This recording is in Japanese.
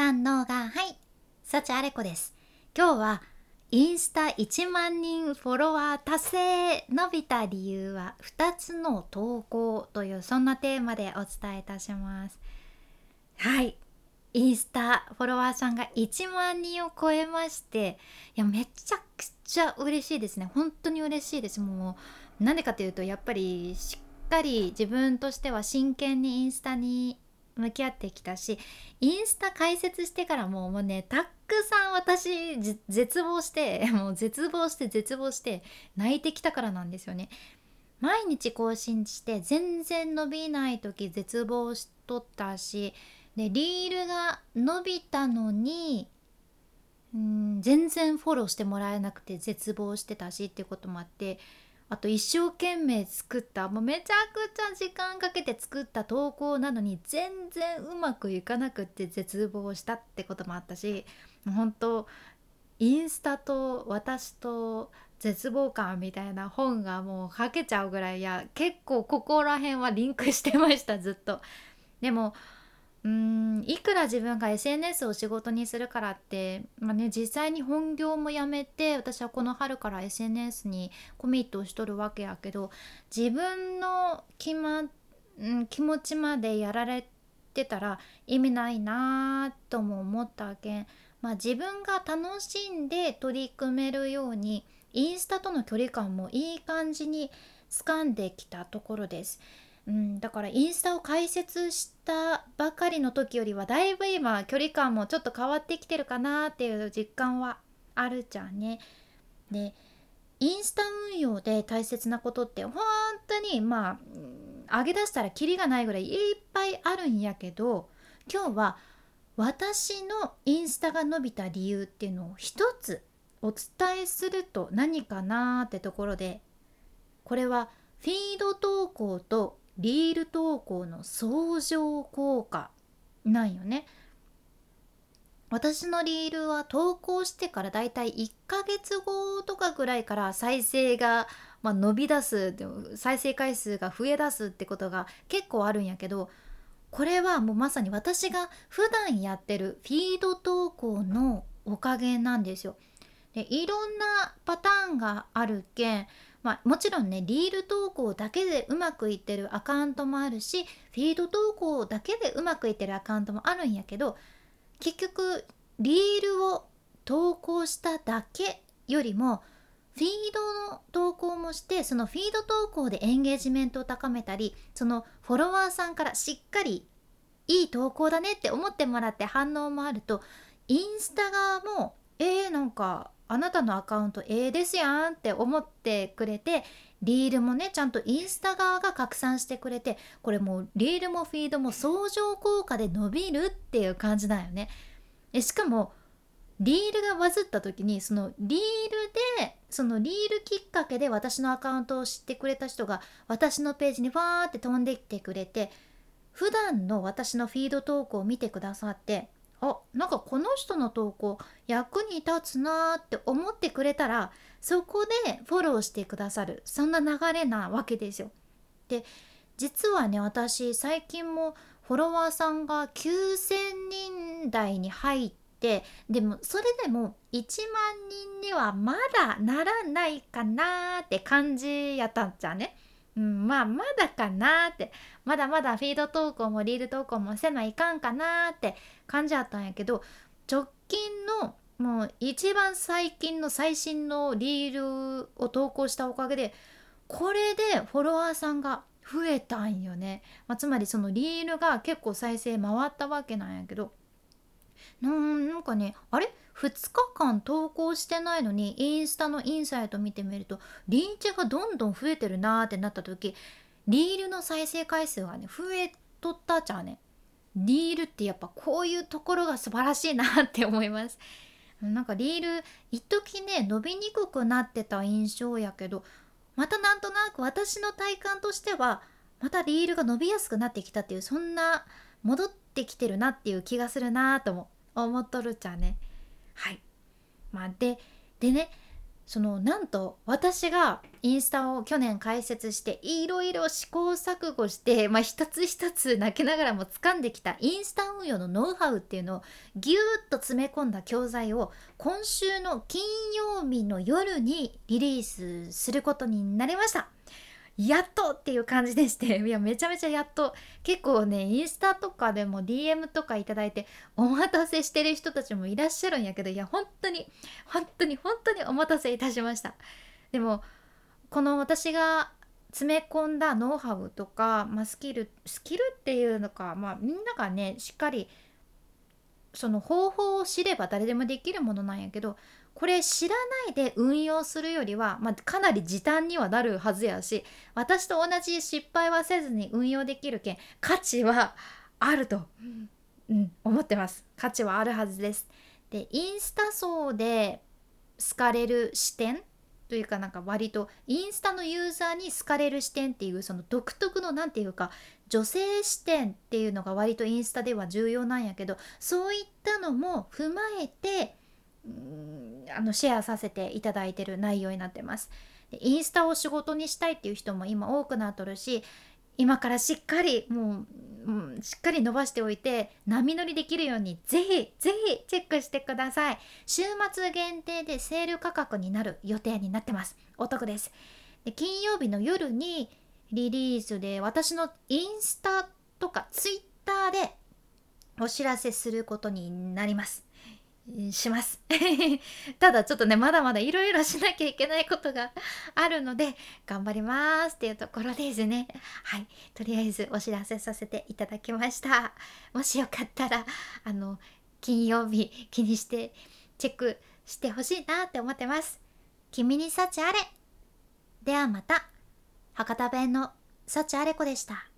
三能がはい幸あれ子です。今日はインスタ1万人フォロワー達成伸びた理由は2つの投稿というそんなテーマでお伝えいたします。はい。インスタフォロワーさんが1万人を超えましていやめちゃくちゃ嬉しいですね。本当に嬉しいです。もうなんでかというとやっぱりしっかり自分としては真剣にインスタに向き合ってきたしインスタ開設してからもうもうねたくさん私絶望して もう絶望して絶望して泣いてきたからなんですよね。毎日更新して全然伸びない時絶望しとったしでリールが伸びたのにうん全然フォローしてもらえなくて絶望してたしっていうこともあってあと一生懸命作ったもうめちゃくちゃ時間かけて作った投稿なのに全然うまくいかなくって絶望したってこともあったし本当インスタと私と絶望感みたいな本がもう書けちゃうぐらいや結構ここら辺はリンクしてましたずっと。でもうんいくら自分が SNS を仕事にするからって、まあね、実際に本業も辞めて私はこの春から SNS にコミットをしとるわけやけど自分の気,、ま、ん気持ちまでやられてたら意味ないなとも思ったわけ、まあ、自分が楽しんで取り組めるようにインスタとの距離感もいい感じに掴んできたところです。うん、だからインスタを開設したばかりの時よりはだいぶ今距離感もちょっと変わってきてるかなっていう実感はあるじゃんね。でインスタ運用で大切なことって本当にまあ上げ出したらキリがないぐらいいっぱいあるんやけど今日は私のインスタが伸びた理由っていうのを一つお伝えすると何かなーってところでこれはフィード投稿とリール投稿の相乗効果なんよね。私のリールは投稿してからだいたい1ヶ月後とかぐらいから再生が、まあ、伸び出す再生回数が増え出すってことが結構あるんやけどこれはもうまさに私が普段やってるフィード投稿のおかげなんですよ。でいろんなパターンがあるけんまあ、もちろんねリール投稿だけでうまくいってるアカウントもあるしフィード投稿だけでうまくいってるアカウントもあるんやけど結局リールを投稿しただけよりもフィードの投稿もしてそのフィード投稿でエンゲージメントを高めたりそのフォロワーさんからしっかりいい投稿だねって思ってもらって反応もあるとインスタ側もえー、なんかあなたのアカウントええですやんって思ってくれてリールもねちゃんとインスタ側が拡散してくれてこれもうリールもフィードも相乗効果で伸びるっていう感じだよね。えしかもリールがバズった時にそのリールでそのリールきっかけで私のアカウントを知ってくれた人が私のページにファーって飛んできてくれて普段の私のフィード投稿を見てくださってあなんかこの人の投稿役に立つなって思ってくれたらそこでフォローしてくださるそんな流れなわけですよ。で実はね私最近もフォロワーさんが9,000人台に入ってでもそれでも1万人にはまだならないかなって感じやったんじゃね。うん、まあまだかなって。まだまだフィード投稿もリール投稿もせないかんかなって感じやったんやけど直近のもう一番最近の最新のリールを投稿したおかげでこれでフォロワーさんが増えたんよね、まあ、つまりそのリールが結構再生回ったわけなんやけど。なんかねあれ？2日間投稿してないのにインスタのインサイト見てみるとリーチがどんどん増えてるなーってなった時リールの再生回数がね増えとったじゃんね。リールってやっぱこういうところが素晴らしいなって思います。なんかリール一時ね伸びにくくなってた印象やけどまたなんとなく私の体感としてはまたリールが伸びやすくなってきたっていうそんな戻ってきてるなっていう気がするなとも思っとるっちゃね。はいまあででねそのなんと私がインスタを去年開設していろいろ試行錯誤して、まあ、一つ一つ泣きながらも掴んできたインスタ運用のノウハウっていうのをぎゅーっと詰め込んだ教材を今週の金曜日の夜にリリースすることになりました。やっとっていう感じでして いやめちゃめちゃやっと。結構ねインスタとかでも DM とか頂いてお待たせしてる人たちもいらっしゃるんやけどいや本当に本当に本当にお待たせいたしました。でもこの私が詰め込んだノウハウとか、まあ、スキルスキルっていうのか、まあ、みんながねしっかりその方法を知れば誰でもできるものなんやけどこれ知らないで運用するよりは、まあ、かなり時短にはなるはずやし私と同じ失敗はせずに運用できるけん価値はあると、うん、思ってます。価値はあるはずです。でインスタ層で好かれる視点というかなんか割とインスタのユーザーに好かれる視点っていうその独特の何て言うか女性視点っていうのが割とインスタでは重要なんやけどそういったのも踏まえてあのシェアさせていただいてる内容になってます。でインスタを仕事にしたいっていう人も今多くなっとるし今からしっかりもう、うん、しっかり伸ばしておいて波乗りできるようにぜひぜひチェックしてください。週末限定でセール価格になる予定になってます。お得です。で金曜日の夜にリリースで私のインスタとかツイッターでお知らせすることになります。します。ただちょっとねまだまだいろいろしなきゃいけないことがあるので頑張ります。っていうところですね。はい。とりあえずお知らせさせていただきました。もしよかったらあの金曜日気にしてチェックしてほしいなって思ってます。君に幸あれ。ではまた。博多弁の幸あれ子でした。